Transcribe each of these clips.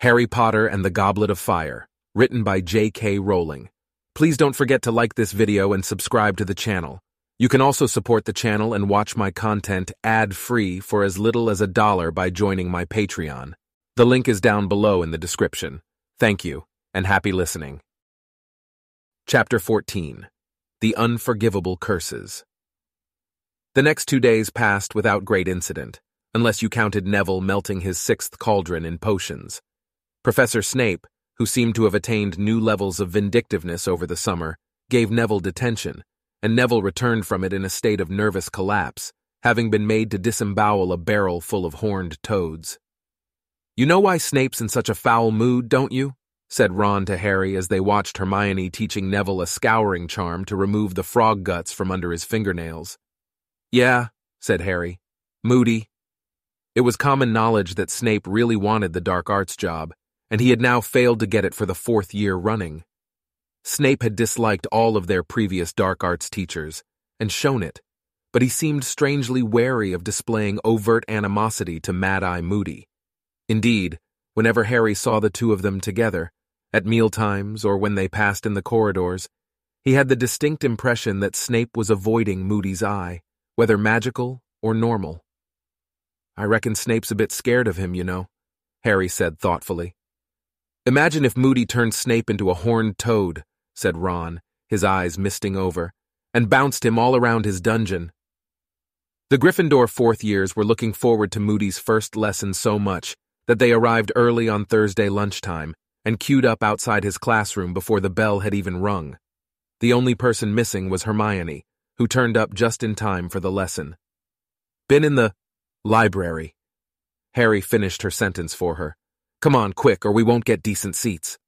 Harry Potter and the Goblet of Fire, written by J.K. Rowling. Please don't forget to like this video and subscribe to the channel. You can also support the channel and watch my content ad-free for as little as a dollar by joining my Patreon. The link is down below in the description. Thank you, and happy listening. Chapter 14 The Unforgivable Curses The next two days passed without great incident, unless you counted Neville melting his sixth cauldron in potions. Professor Snape, who seemed to have attained new levels of vindictiveness over the summer, gave Neville detention, and Neville returned from it in a state of nervous collapse, having been made to disembowel a barrel full of horned toads. You know why Snape's in such a foul mood, don't you? said Ron to Harry as they watched Hermione teaching Neville a scouring charm to remove the frog guts from under his fingernails. Yeah, said Harry. Moody. It was common knowledge that Snape really wanted the dark arts job, and he had now failed to get it for the fourth year running. Snape had disliked all of their previous dark arts teachers, and shown it, but he seemed strangely wary of displaying overt animosity to Mad Eye Moody. Indeed, whenever Harry saw the two of them together, at mealtimes or when they passed in the corridors, he had the distinct impression that Snape was avoiding Moody's eye, whether magical or normal. I reckon Snape's a bit scared of him, you know, Harry said thoughtfully. Imagine if Moody turned Snape into a horned toad, said Ron, his eyes misting over, and bounced him all around his dungeon. The Gryffindor fourth years were looking forward to Moody's first lesson so much that they arrived early on Thursday lunchtime and queued up outside his classroom before the bell had even rung. The only person missing was Hermione, who turned up just in time for the lesson. Been in the library. Harry finished her sentence for her. Come on, quick, or we won't get decent seats.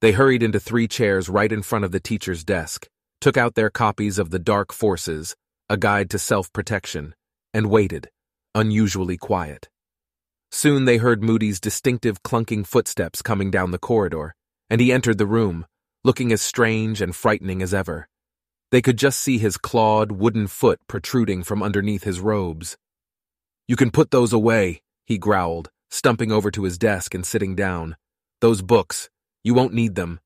They hurried into three chairs right in front of the teacher's desk, took out their copies of The Dark Forces, A Guide to Self-Protection, and waited, unusually quiet. Soon they heard Moody's distinctive clunking footsteps coming down the corridor, and he entered the room, looking as strange and frightening as ever. They could just see his clawed, wooden foot protruding from underneath his robes. You can put those away, he growled, stumping over to his desk and sitting down. Those books. You won't need them.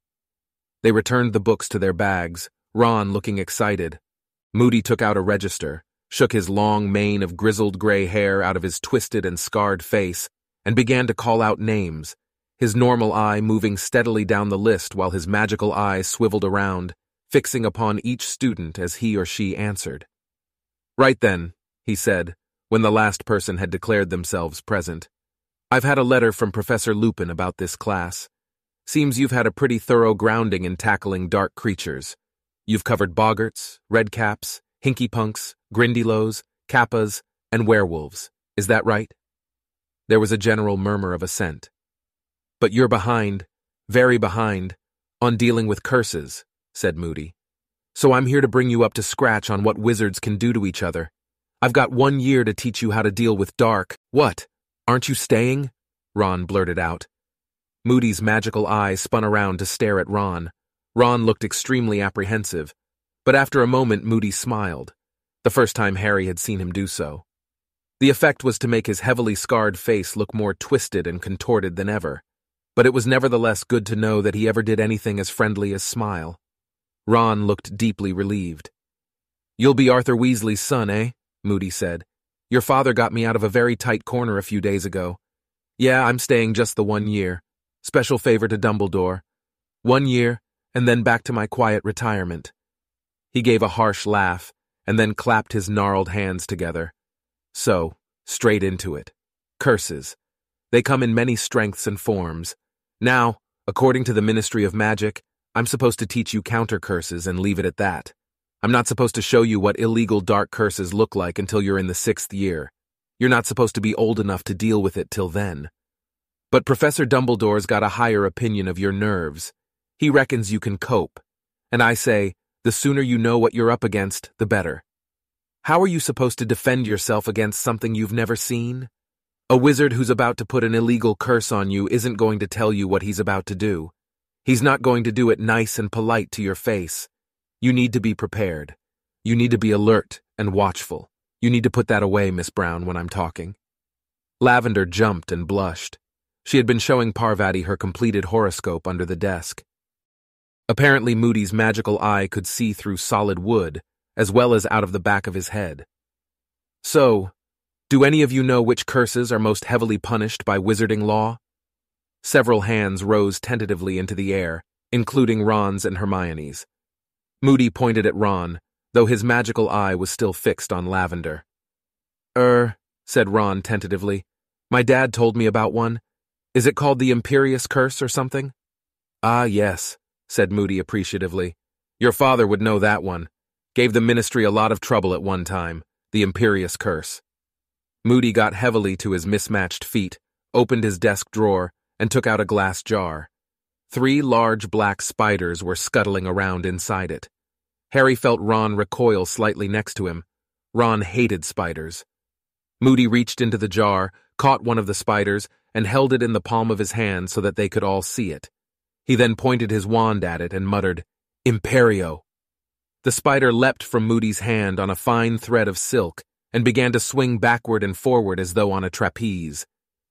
They returned the books to their bags, Ron looking excited. Moody took out a register, shook his long mane of grizzled gray hair out of his twisted and scarred face, and began to call out names, his normal eye moving steadily down the list while his magical eye swiveled around, fixing upon each student as he or she answered. Right then, he said, when the last person had declared themselves present. I've had a letter from Professor Lupin about this class. Seems you've had a pretty thorough grounding in tackling dark creatures. You've covered boggarts, redcaps, hinky punks, grindylows, kappas, and werewolves. Is that right? There was a general murmur of assent. But you're behind, very behind, on dealing with curses, said Moody. So I'm here to bring you up to scratch on what wizards can do to each other. I've got one year to teach you how to deal with dark. What? Aren't you staying? Ron blurted out. Moody's magical eyes spun around to stare at Ron. Ron looked extremely apprehensive, but after a moment Moody smiled, the first time Harry had seen him do so. The effect was to make his heavily scarred face look more twisted and contorted than ever, but it was nevertheless good to know that he ever did anything as friendly as smile. Ron looked deeply relieved. You'll be Arthur Weasley's son, eh? Moody said. Your father got me out of a very tight corner a few days ago. Yeah, I'm staying just the one year. Special favor to Dumbledore. One year, and then back to my quiet retirement. He gave a harsh laugh, and then clapped his gnarled hands together. So, straight into it. Curses. They come in many strengths and forms. Now, according to the Ministry of Magic, I'm supposed to teach you counter curses and leave it at that. I'm not supposed to show you what illegal dark curses look like until you're in the sixth year. You're not supposed to be old enough to deal with it till then. But Professor Dumbledore's got a higher opinion of your nerves. He reckons you can cope. And I say, the sooner you know what you're up against, the better. How are you supposed to defend yourself against something you've never seen? A wizard who's about to put an illegal curse on you isn't going to tell you what he's about to do. He's not going to do it nice and polite to your face. You need to be prepared. You need to be alert and watchful. You need to put that away, Miss Brown, when I'm talking. Lavender jumped and blushed. She had been showing Parvati her completed horoscope under the desk. Apparently, Moody's magical eye could see through solid wood, as well as out of the back of his head. So, do any of you know which curses are most heavily punished by wizarding law? Several hands rose tentatively into the air, including Ron's and Hermione's. Moody pointed at Ron, though his magical eye was still fixed on Lavender. Er, said Ron tentatively. My dad told me about one. Is it called the Imperius Curse or something? Ah, yes, said Moody appreciatively. Your father would know that one. Gave the ministry a lot of trouble at one time, the Imperius Curse. Moody got heavily to his mismatched feet, opened his desk drawer, and took out a glass jar. Three large black spiders were scuttling around inside it. Harry felt Ron recoil slightly next to him. Ron hated spiders. Moody reached into the jar, caught one of the spiders, and held it in the palm of his hand so that they could all see it. He then pointed his wand at it and muttered, Imperio. The spider leapt from Moody's hand on a fine thread of silk and began to swing backward and forward as though on a trapeze.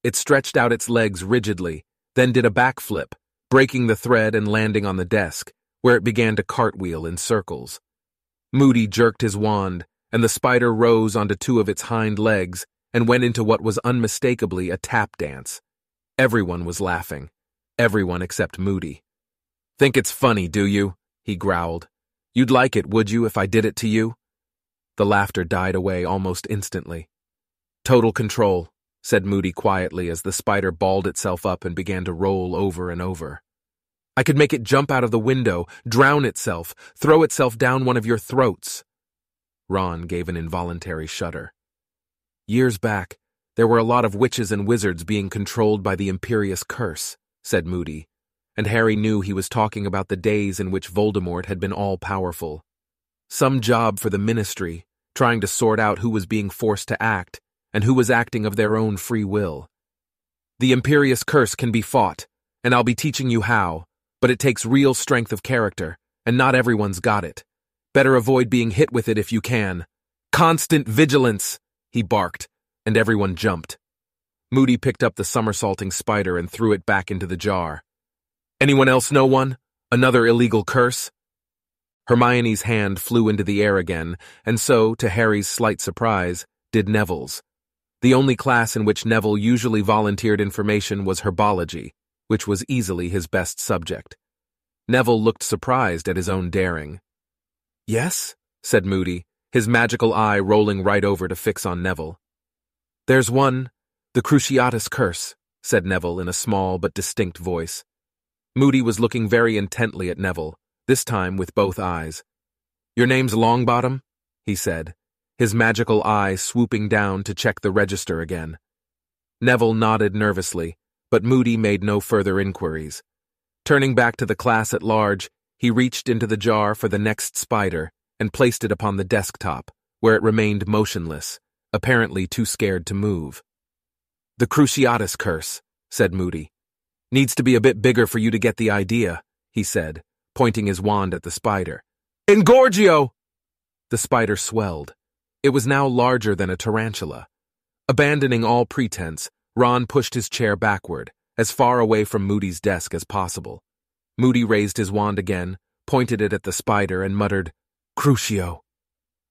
It stretched out its legs rigidly, then did a backflip, breaking the thread and landing on the desk, where it began to cartwheel in circles. Moody jerked his wand, and the spider rose onto two of its hind legs and went into what was unmistakably a tap dance. Everyone was laughing. Everyone except Moody. Think it's funny, do you? he growled. You'd like it, would you, if I did it to you? The laughter died away almost instantly. Total control, said Moody quietly as the spider balled itself up and began to roll over and over. I could make it jump out of the window, drown itself, throw itself down one of your throats. Ron gave an involuntary shudder. Years back, there were a lot of witches and wizards being controlled by the Imperius Curse said Moody, and Harry knew he was talking about the days in which Voldemort had been all-powerful. Some job for the Ministry, trying to sort out who was being forced to act and who was acting of their own free will. The Imperious Curse can be fought, and I'll be teaching you how, but it takes real strength of character, and not everyone's got it. Better avoid being hit with it if you can. Constant vigilance, he barked, and everyone jumped. Moody picked up the somersaulting spider and threw it back into the jar. Anyone else know one? Another illegal curse? Hermione's hand flew into the air again, and so, to Harry's slight surprise, did Neville's. The only class in which Neville usually volunteered information was herbology, which was easily his best subject. Neville looked surprised at his own daring. Yes, said Moody, his magical eye rolling right over to fix on Neville. There's one, the Cruciatus Curse, said Neville in a small but distinct voice. Moody was looking very intently at Neville, this time with both eyes. Your name's Longbottom? he said, his magical eye swooping down to check the register again. Neville nodded nervously, but Moody made no further inquiries. Turning back to the class at large, he reached into the jar for the next spider and placed it upon the desktop, where it remained motionless, apparently too scared to move. The Cruciatus curse, said Moody. Needs to be a bit bigger for you to get the idea, he said, pointing his wand at the spider. Engorgio! The spider swelled. It was now larger than a tarantula. Abandoning all pretense, Ron pushed his chair backward, as far away from Moody's desk as possible. Moody raised his wand again, pointed it at the spider, and muttered, Crucio.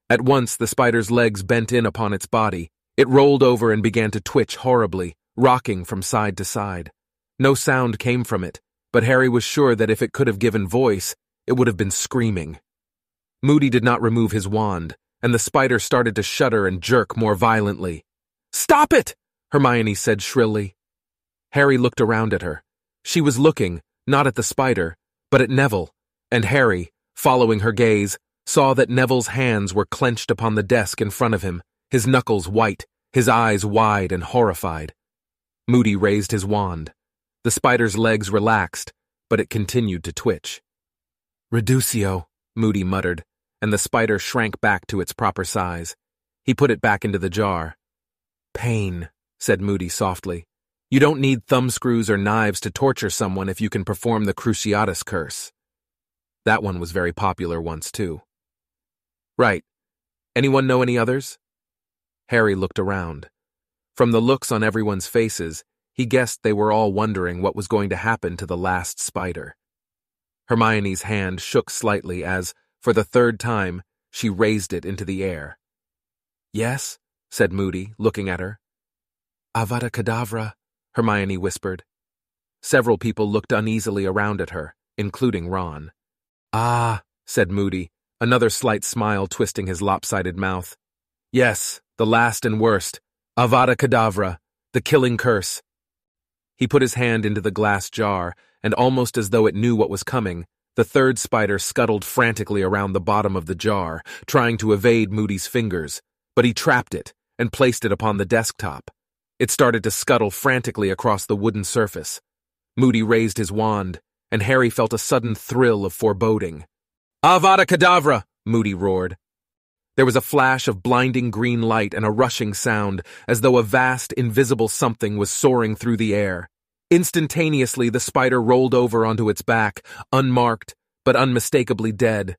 At once the spider's legs bent in upon its body, it rolled over and began to twitch horribly, rocking from side to side. No sound came from it, but Harry was sure that if it could have given voice, it would have been screaming. Moody did not remove his wand, and the spider started to shudder and jerk more violently. Stop it! Hermione said shrilly. Harry looked around at her. She was looking, not at the spider, but at Neville, and Harry, following her gaze, saw that Neville's hands were clenched upon the desk in front of him, his knuckles white, his eyes wide and horrified. Moody raised his wand. The spider's legs relaxed, but it continued to twitch. Reducio, Moody muttered, and the spider shrank back to its proper size. He put it back into the jar. Pain, said Moody softly. You don't need thumbscrews or knives to torture someone if you can perform the Cruciatus curse. That one was very popular once, too. Right. Anyone know any others? Harry looked around. From the looks on everyone's faces, he guessed they were all wondering what was going to happen to the last spider. Hermione's hand shook slightly as, for the third time, she raised it into the air. Yes, said Moody, looking at her. Avada Kedavra, Hermione whispered. Several people looked uneasily around at her, including Ron. Ah, said Moody, another slight smile twisting his lopsided mouth. Yes, the last and worst. Avada Kedavra, the killing curse. He put his hand into the glass jar, and almost as though it knew what was coming, the third spider scuttled frantically around the bottom of the jar, trying to evade Moody's fingers, but he trapped it and placed it upon the desktop. It started to scuttle frantically across the wooden surface. Moody raised his wand, and Harry felt a sudden thrill of foreboding. Avada Kedavra! Moody roared. There was a flash of blinding green light and a rushing sound, as though a vast, invisible something was soaring through the air. Instantaneously, the spider rolled over onto its back, unmarked, but unmistakably dead.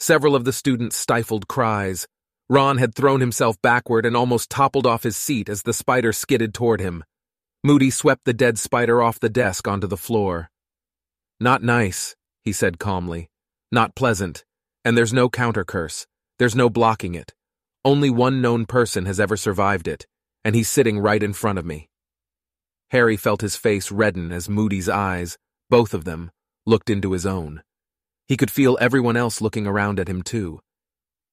Several of the students stifled cries. Ron had thrown himself backward and almost toppled off his seat as the spider skidded toward him. Moody swept the dead spider off the desk onto the floor. Not nice, he said calmly. Not pleasant. And there's no counter curse. There's no blocking it. Only one known person has ever survived it, and he's sitting right in front of me. Harry felt his face redden as Moody's eyes, both of them, looked into his own. He could feel everyone else looking around at him, too.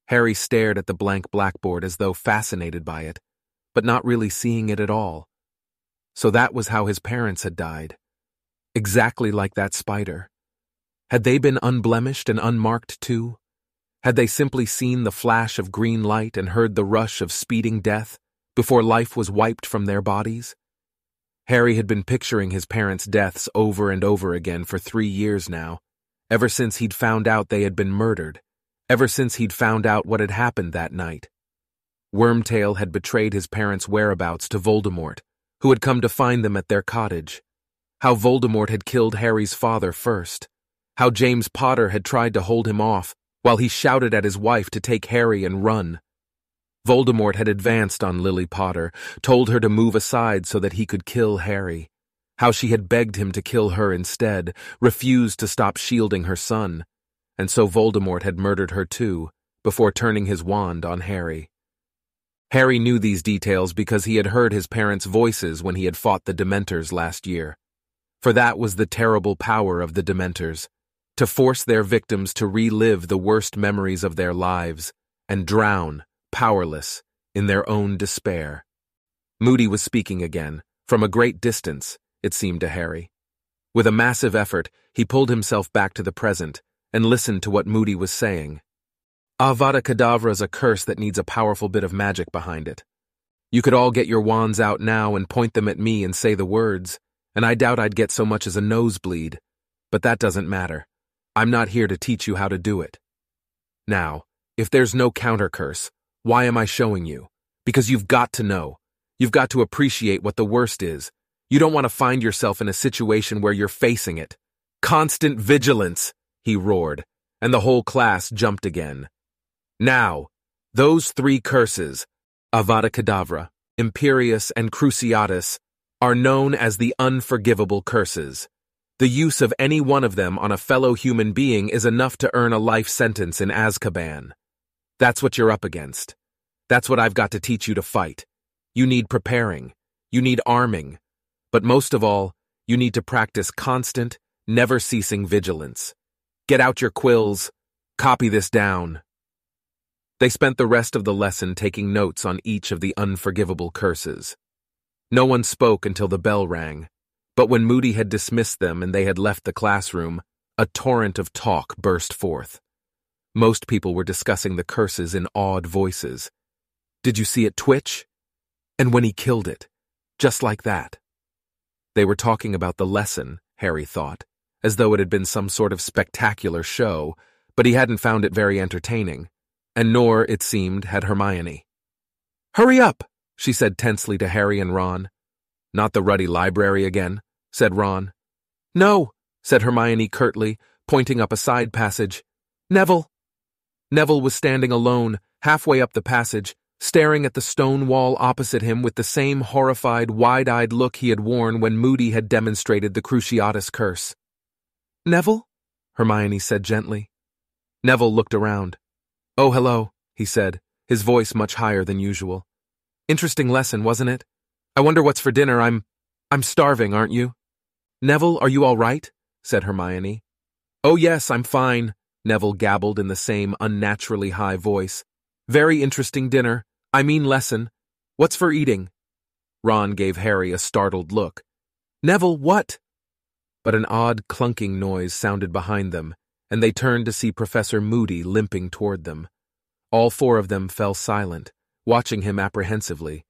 Harry stared at the blank blackboard as though fascinated by it, but not really seeing it at all. So that was how his parents had died. Exactly like that spider. Had they been unblemished and unmarked, too? Had they simply seen the flash of green light and heard the rush of speeding death before life was wiped from their bodies? Harry had been picturing his parents' deaths over and over again for three years now, ever since he'd found out they had been murdered, ever since he'd found out what had happened that night. Wormtail had betrayed his parents' whereabouts to Voldemort, who had come to find them at their cottage. How Voldemort had killed Harry's father first. How James Potter had tried to hold him off while he shouted at his wife to take Harry and run. Voldemort had advanced on Lily Potter, told her to move aside so that he could kill Harry. How she had begged him to kill her instead, refused to stop shielding her son. And so Voldemort had murdered her too, before turning his wand on Harry. Harry knew these details because he had heard his parents' voices when he had fought the Dementors last year. For that was the terrible power of the Dementors to force their victims to relive the worst memories of their lives and drown, powerless, in their own despair. Moody was speaking again, from a great distance, it seemed to Harry. With a massive effort, he pulled himself back to the present and listened to what Moody was saying. Avada Kedavra is a curse that needs a powerful bit of magic behind it. You could all get your wands out now and point them at me and say the words, and I doubt I'd get so much as a nosebleed. But that doesn't matter. I'm not here to teach you how to do it. Now, if there's no counter curse, why am I showing you? Because you've got to know. You've got to appreciate what the worst is. You don't want to find yourself in a situation where you're facing it. Constant vigilance, he roared, and the whole class jumped again. Now, those three curses, Avada Kedavra, Imperius, and Cruciatus, are known as the unforgivable curses. The use of any one of them on a fellow human being is enough to earn a life sentence in Azkaban. That's what you're up against. That's what I've got to teach you to fight. You need preparing. You need arming. But most of all, you need to practice constant, never ceasing vigilance. Get out your quills. Copy this down. They spent the rest of the lesson taking notes on each of the unforgivable curses. No one spoke until the bell rang. But when Moody had dismissed them and they had left the classroom, a torrent of talk burst forth. Most people were discussing the curses in awed voices. Did you see it twitch? And when he killed it, just like that. They were talking about the lesson, Harry thought, as though it had been some sort of spectacular show, but he hadn't found it very entertaining, and nor, it seemed, had Hermione. Hurry up, she said tensely to Harry and Ron. Not the ruddy library again said Ron. No, said Hermione curtly, pointing up a side passage. Neville. Neville was standing alone, halfway up the passage, staring at the stone wall opposite him with the same horrified, wide-eyed look he had worn when Moody had demonstrated the Cruciatus curse. Neville? Hermione said gently. Neville looked around. Oh, hello, he said, his voice much higher than usual. Interesting lesson, wasn't it? I wonder what's for dinner. I'm. I'm starving, aren't you? Neville, are you all right? said Hermione. Oh, yes, I'm fine, Neville gabbled in the same unnaturally high voice. Very interesting dinner. I mean lesson. What's for eating? Ron gave Harry a startled look. Neville, what? But an odd clunking noise sounded behind them, and they turned to see Professor Moody limping toward them. All four of them fell silent, watching him apprehensively,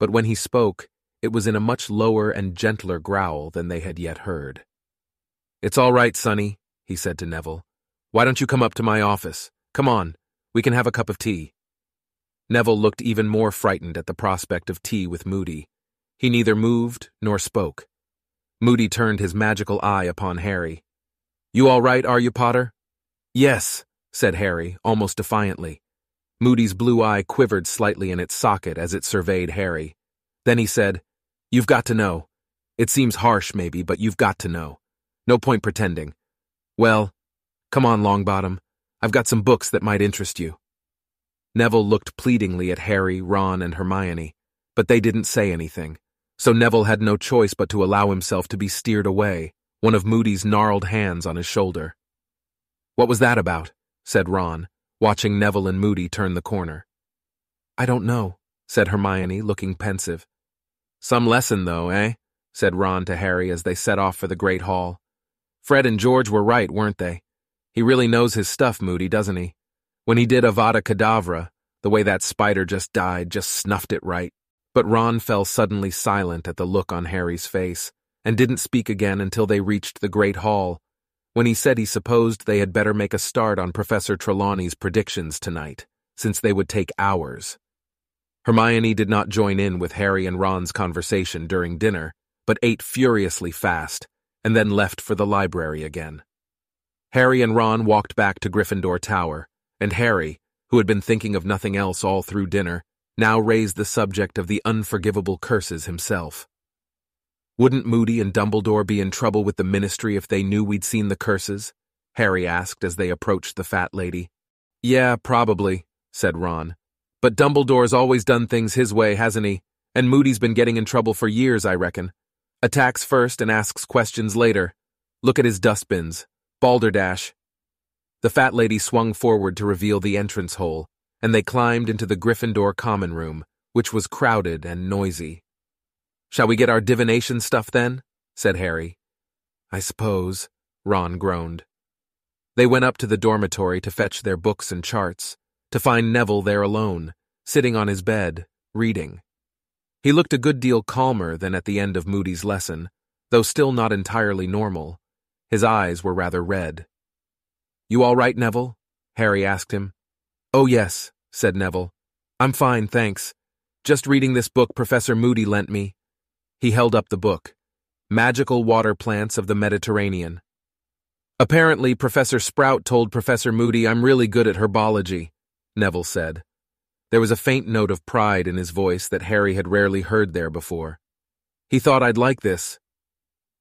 but when he spoke, it was in a much lower and gentler growl than they had yet heard. It's all right, Sonny, he said to Neville. Why don't you come up to my office? Come on, we can have a cup of tea. Neville looked even more frightened at the prospect of tea with Moody. He neither moved nor spoke. Moody turned his magical eye upon Harry. You all right, are you, Potter? Yes, said Harry, almost defiantly. Moody's blue eye quivered slightly in its socket as it surveyed Harry. Then he said, You've got to know. It seems harsh, maybe, but you've got to know. No point pretending. Well, come on, Longbottom. I've got some books that might interest you. Neville looked pleadingly at Harry, Ron, and Hermione, but they didn't say anything, so Neville had no choice but to allow himself to be steered away, one of Moody's gnarled hands on his shoulder. What was that about? said Ron, watching Neville and Moody turn the corner. I don't know, said Hermione, looking pensive. Some lesson, though, eh? said Ron to Harry as they set off for the Great Hall. Fred and George were right, weren't they? He really knows his stuff, Moody, doesn't he? When he did Avada Kedavra, the way that spider just died just snuffed it right. But Ron fell suddenly silent at the look on Harry's face, and didn't speak again until they reached the Great Hall, when he said he supposed they had better make a start on Professor Trelawney's predictions tonight, since they would take hours. Hermione did not join in with Harry and Ron's conversation during dinner, but ate furiously fast, and then left for the library again. Harry and Ron walked back to Gryffindor Tower, and Harry, who had been thinking of nothing else all through dinner, now raised the subject of the unforgivable curses himself. Wouldn't Moody and Dumbledore be in trouble with the Ministry if they knew we'd seen the curses? Harry asked as they approached the fat lady. Yeah, probably, said Ron. But Dumbledore's always done things his way, hasn't he? And Moody's been getting in trouble for years, I reckon. Attacks first and asks questions later. Look at his dustbins. Balderdash, the fat lady swung forward to reveal the entrance hole, and they climbed into the Gryffindor common room, which was crowded and noisy. Shall we get our divination stuff then? said Harry. I suppose, Ron groaned. They went up to the dormitory to fetch their books and charts, to find Neville there alone, sitting on his bed, reading. He looked a good deal calmer than at the end of Moody's lesson, though still not entirely normal. His eyes were rather red. You all right, Neville? Harry asked him. Oh, yes, said Neville. I'm fine, thanks. Just reading this book Professor Moody lent me. He held up the book Magical Water Plants of the Mediterranean. Apparently, Professor Sprout told Professor Moody I'm really good at herbology, Neville said. There was a faint note of pride in his voice that Harry had rarely heard there before. He thought I'd like this.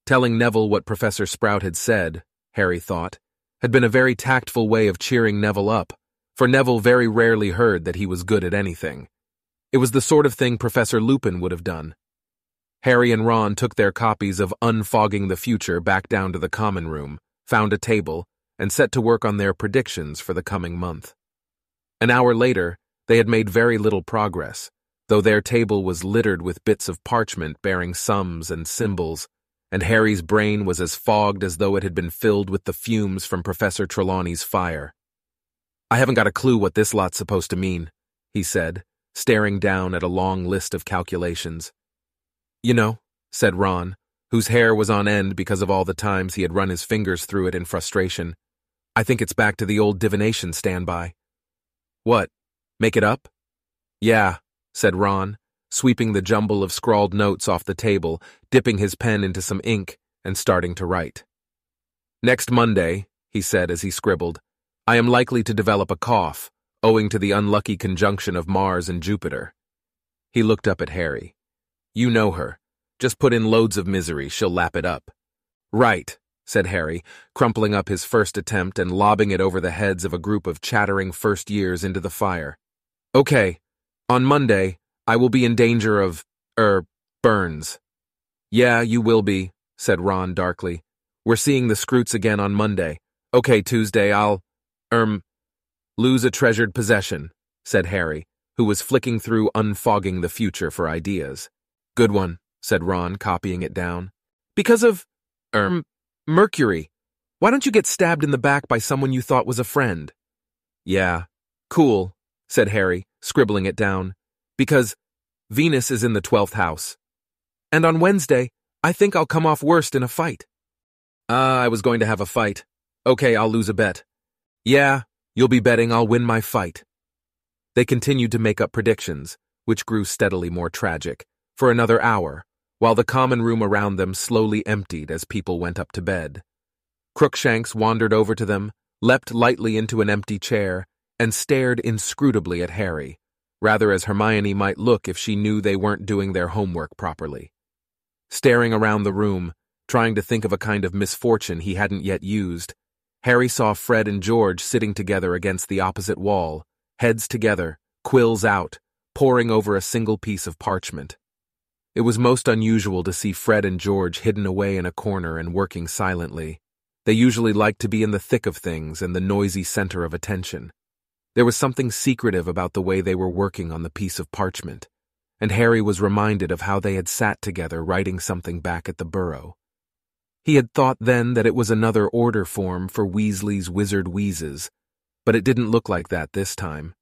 Telling Neville what Professor Sprout had said, Harry thought, had been a very tactful way of cheering Neville up, for Neville very rarely heard that he was good at anything. It was the sort of thing Professor Lupin would have done. Harry and Ron took their copies of Unfogging the Future back down to the common room, found a table, and set to work on their predictions for the coming month. An hour later, they had made very little progress, though their table was littered with bits of parchment bearing sums and symbols and Harry's brain was as fogged as though it had been filled with the fumes from Professor Trelawney's fire. I haven't got a clue what this lot's supposed to mean, he said, staring down at a long list of calculations. You know, said Ron, whose hair was on end because of all the times he had run his fingers through it in frustration. I think it's back to the old divination standby. What? Make it up? Yeah, said Ron, sweeping the jumble of scrawled notes off the table, dipping his pen into some ink, and starting to write. Next Monday, he said as he scribbled, I am likely to develop a cough, owing to the unlucky conjunction of Mars and Jupiter. He looked up at Harry. You know her. Just put in loads of misery, she'll lap it up. Right, said Harry, crumpling up his first attempt and lobbing it over the heads of a group of chattering first years into the fire. Okay, on Monday, I will be in danger of, er, burns. Yeah, you will be, said Ron darkly. We're seeing the Skrewts again on Monday. Okay, Tuesday, I'll, erm, lose a treasured possession, said Harry, who was flicking through Unfogging the Future for ideas. Good one, said Ron, copying it down. Because of, erm, Mercury. Why don't you get stabbed in the back by someone you thought was a friend? Yeah, cool, said Harry, scribbling it down. Because Venus is in the 12th house. And on Wednesday, I think I'll come off worst in a fight. Ah, I was going to have a fight. Okay, I'll lose a bet. Yeah, you'll be betting I'll win my fight. They continued to make up predictions, which grew steadily more tragic, for another hour, while the common room around them slowly emptied as people went up to bed. Crookshanks wandered over to them, leapt lightly into an empty chair, and stared inscrutably at Harry, rather as Hermione might look if she knew they weren't doing their homework properly. Staring around the room, trying to think of a kind of misfortune he hadn't yet used, Harry saw Fred and George sitting together against the opposite wall, heads together, quills out, poring over a single piece of parchment. It was most unusual to see Fred and George hidden away in a corner and working silently. They usually liked to be in the thick of things and the noisy center of attention. There was something secretive about the way they were working on the piece of parchment, and Harry was reminded of how they had sat together writing something back at the burrow. He had thought then that it was another order form for Weasley's Wizard Wheezes, but it didn't look like that this time.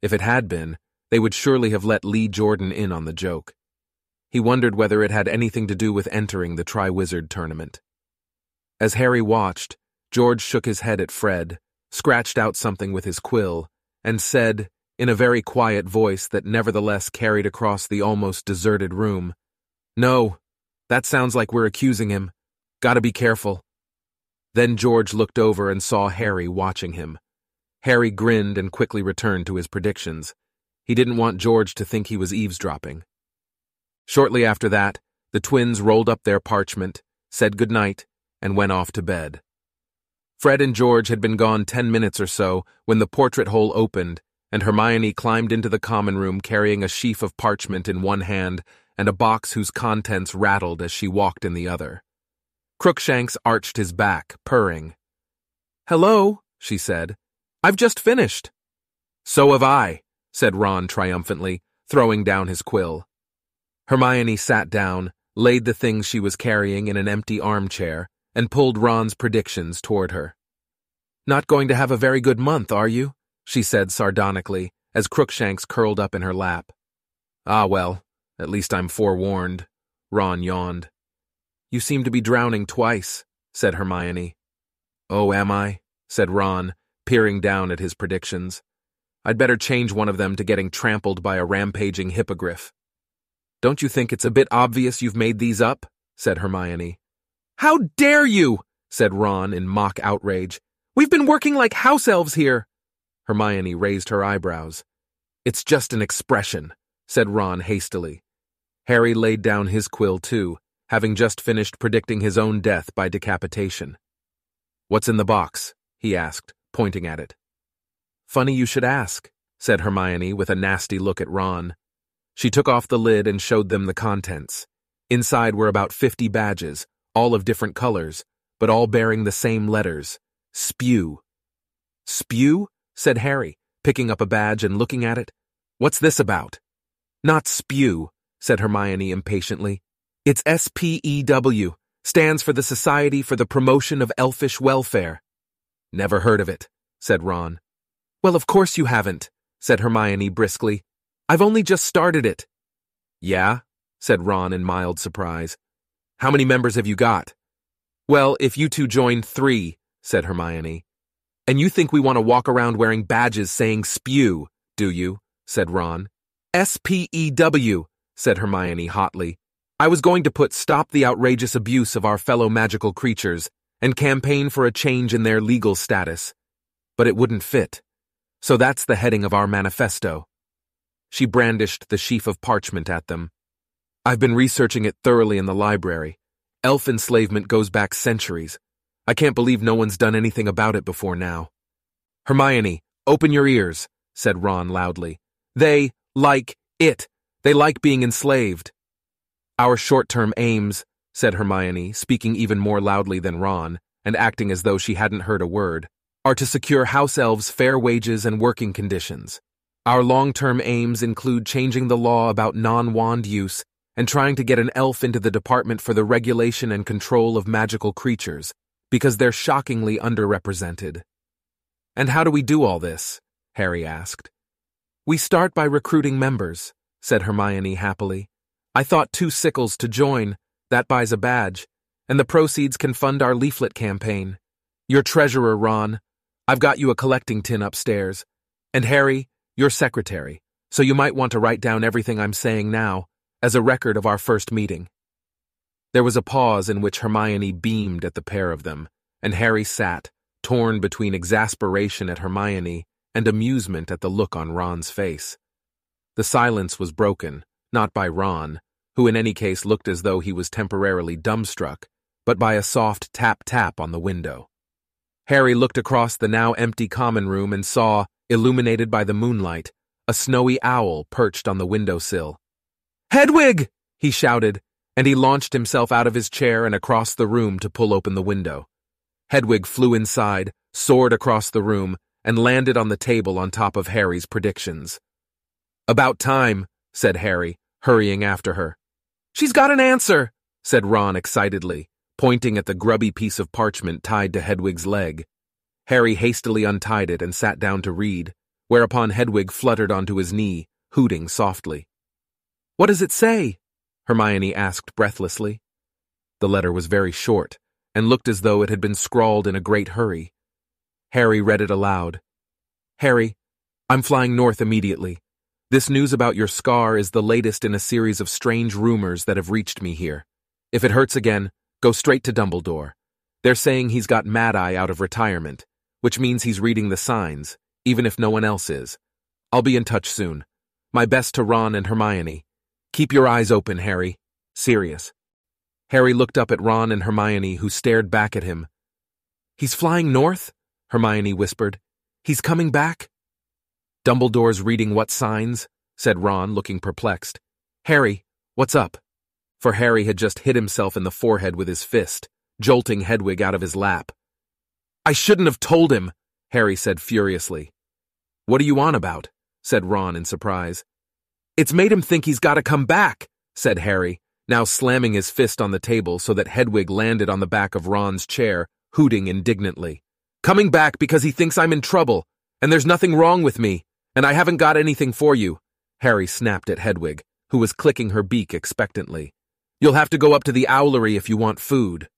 If it had been, they would surely have let Lee Jordan in on the joke. He wondered whether it had anything to do with entering the Triwizard tournament. As Harry watched, George shook his head at Fred, scratched out something with his quill, and said, in a very quiet voice that nevertheless carried across the almost deserted room, No, that sounds like we're accusing him. Gotta be careful. Then George looked over and saw Harry watching him. Harry grinned and quickly returned to his predictions. He didn't want George to think he was eavesdropping. Shortly after that, the twins rolled up their parchment, said good night, and went off to bed. Fred and George had been gone ten minutes or so when the portrait hole opened, and Hermione climbed into the common room carrying a sheaf of parchment in one hand and a box whose contents rattled as she walked in the other. Crookshanks arched his back, purring. Hello, she said. I've just finished. So have I, said Ron triumphantly, throwing down his quill. Hermione sat down, laid the things she was carrying in an empty armchair, and pulled Ron's predictions toward her. Not going to have a very good month, are you? she said sardonically, as Crookshanks curled up in her lap. Ah, well, at least I'm forewarned, Ron yawned. You seem to be drowning twice, said Hermione. Oh, am I? said Ron, peering down at his predictions. I'd better change one of them to getting trampled by a rampaging hippogriff. Don't you think it's a bit obvious you've made these up? said Hermione. How dare you! said Ron in mock outrage. We've been working like house elves here. Hermione raised her eyebrows. It's just an expression, said Ron hastily. Harry laid down his quill too, having just finished predicting his own death by decapitation. What's in the box? he asked, pointing at it. Funny you should ask, said Hermione with a nasty look at Ron. She took off the lid and showed them the contents. Inside were about fifty badges, all of different colors, but all bearing the same letters Spew. Spew? said Harry, picking up a badge and looking at it. What's this about? Not spew, said Hermione impatiently. It's S-P-E-W, stands for the Society for the Promotion of Elfish Welfare. Never heard of it, said Ron. Well, of course you haven't, said Hermione briskly. I've only just started it. Yeah? said Ron in mild surprise. How many members have you got? Well, if you two join three, said Hermione. And you think we want to walk around wearing badges saying spew, do you? said Ron. S-P-E-W, said Hermione hotly. I was going to put stop the outrageous abuse of our fellow magical creatures and campaign for a change in their legal status. But it wouldn't fit. So that's the heading of our manifesto. She brandished the sheaf of parchment at them. I've been researching it thoroughly in the library. Elf enslavement goes back centuries. I can't believe no one's done anything about it before now. Hermione, open your ears, said Ron loudly. They like it. They like being enslaved. Our short-term aims, said Hermione, speaking even more loudly than Ron, and acting as though she hadn't heard a word, are to secure house elves fair wages and working conditions. Our long-term aims include changing the law about non-wand use and trying to get an elf into the Department for the Regulation and Control of Magical Creatures, because they're shockingly underrepresented. And how do we do all this? Harry asked. We start by recruiting members, said Hermione happily. I thought two sickles to join, that buys a badge, and the proceeds can fund our leaflet campaign. Your treasurer, Ron. I've got you a collecting tin upstairs. And Harry, your secretary, so you might want to write down everything I'm saying now as a record of our first meeting. There was a pause in which Hermione beamed at the pair of them, and Harry sat, torn between exasperation at Hermione and amusement at the look on Ron's face. The silence was broken, not by Ron, who in any case looked as though he was temporarily dumbstruck, but by a soft tap-tap on the window. Harry looked across the now empty common room and saw, illuminated by the moonlight, a snowy owl perched on the windowsill. Hedwig! he shouted, and he launched himself out of his chair and across the room to pull open the window. Hedwig flew inside, soared across the room, and landed on the table on top of Harry's predictions. About time, said Harry, hurrying after her. She's got an answer, said Ron excitedly, pointing at the grubby piece of parchment tied to Hedwig's leg. Harry hastily untied it and sat down to read, whereupon Hedwig fluttered onto his knee, hooting softly. What does it say? Hermione asked breathlessly. The letter was very short, and looked as though it had been scrawled in a great hurry. Harry read it aloud. Harry, I'm flying north immediately. This news about your scar is the latest in a series of strange rumors that have reached me here. If it hurts again, go straight to Dumbledore. They're saying he's got Mad Eye out of retirement, which means he's reading the signs, even if no one else is. I'll be in touch soon. My best to Ron and Hermione. Keep your eyes open, Harry. Sirius. Harry looked up at Ron and Hermione, who stared back at him. He's flying north? Hermione whispered. He's coming back? Dumbledore's reading what signs? said Ron, looking perplexed. Harry, what's up? For Harry had just hit himself in the forehead with his fist, jolting Hedwig out of his lap. I shouldn't have told him, Harry said furiously. What are you on about? said Ron in surprise. It's made him think he's got to come back, said Harry, now slamming his fist on the table so that Hedwig landed on the back of Ron's chair, hooting indignantly. Coming back because he thinks I'm in trouble, and there's nothing wrong with me, and I haven't got anything for you. Harry snapped at Hedwig, who was clicking her beak expectantly. You'll have to go up to the owlery if you want food.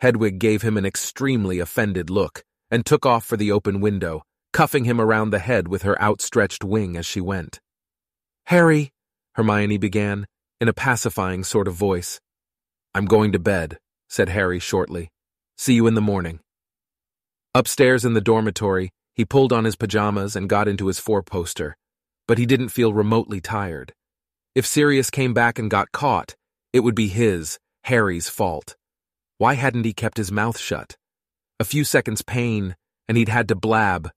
Hedwig gave him an extremely offended look and took off for the open window, cuffing him around the head with her outstretched wing as she went. Harry, Hermione began, in a pacifying sort of voice. I'm going to bed, said Harry shortly. See you in the morning. Upstairs in the dormitory, he pulled on his pajamas and got into his four-poster, but he didn't feel remotely tired. If Sirius came back and got caught, it would be his, Harry's, fault. Why hadn't he kept his mouth shut? A few seconds' pain, and he'd had to blab,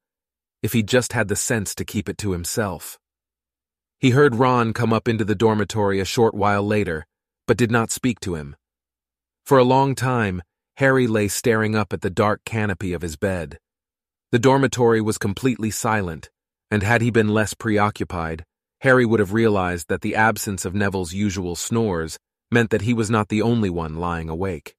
if he'd just had the sense to keep it to himself. He heard Ron come up into the dormitory a short while later, but did not speak to him. For a long time, Harry lay staring up at the dark canopy of his bed. The dormitory was completely silent, and had he been less preoccupied, Harry would have realized that the absence of Neville's usual snores meant that he was not the only one lying awake.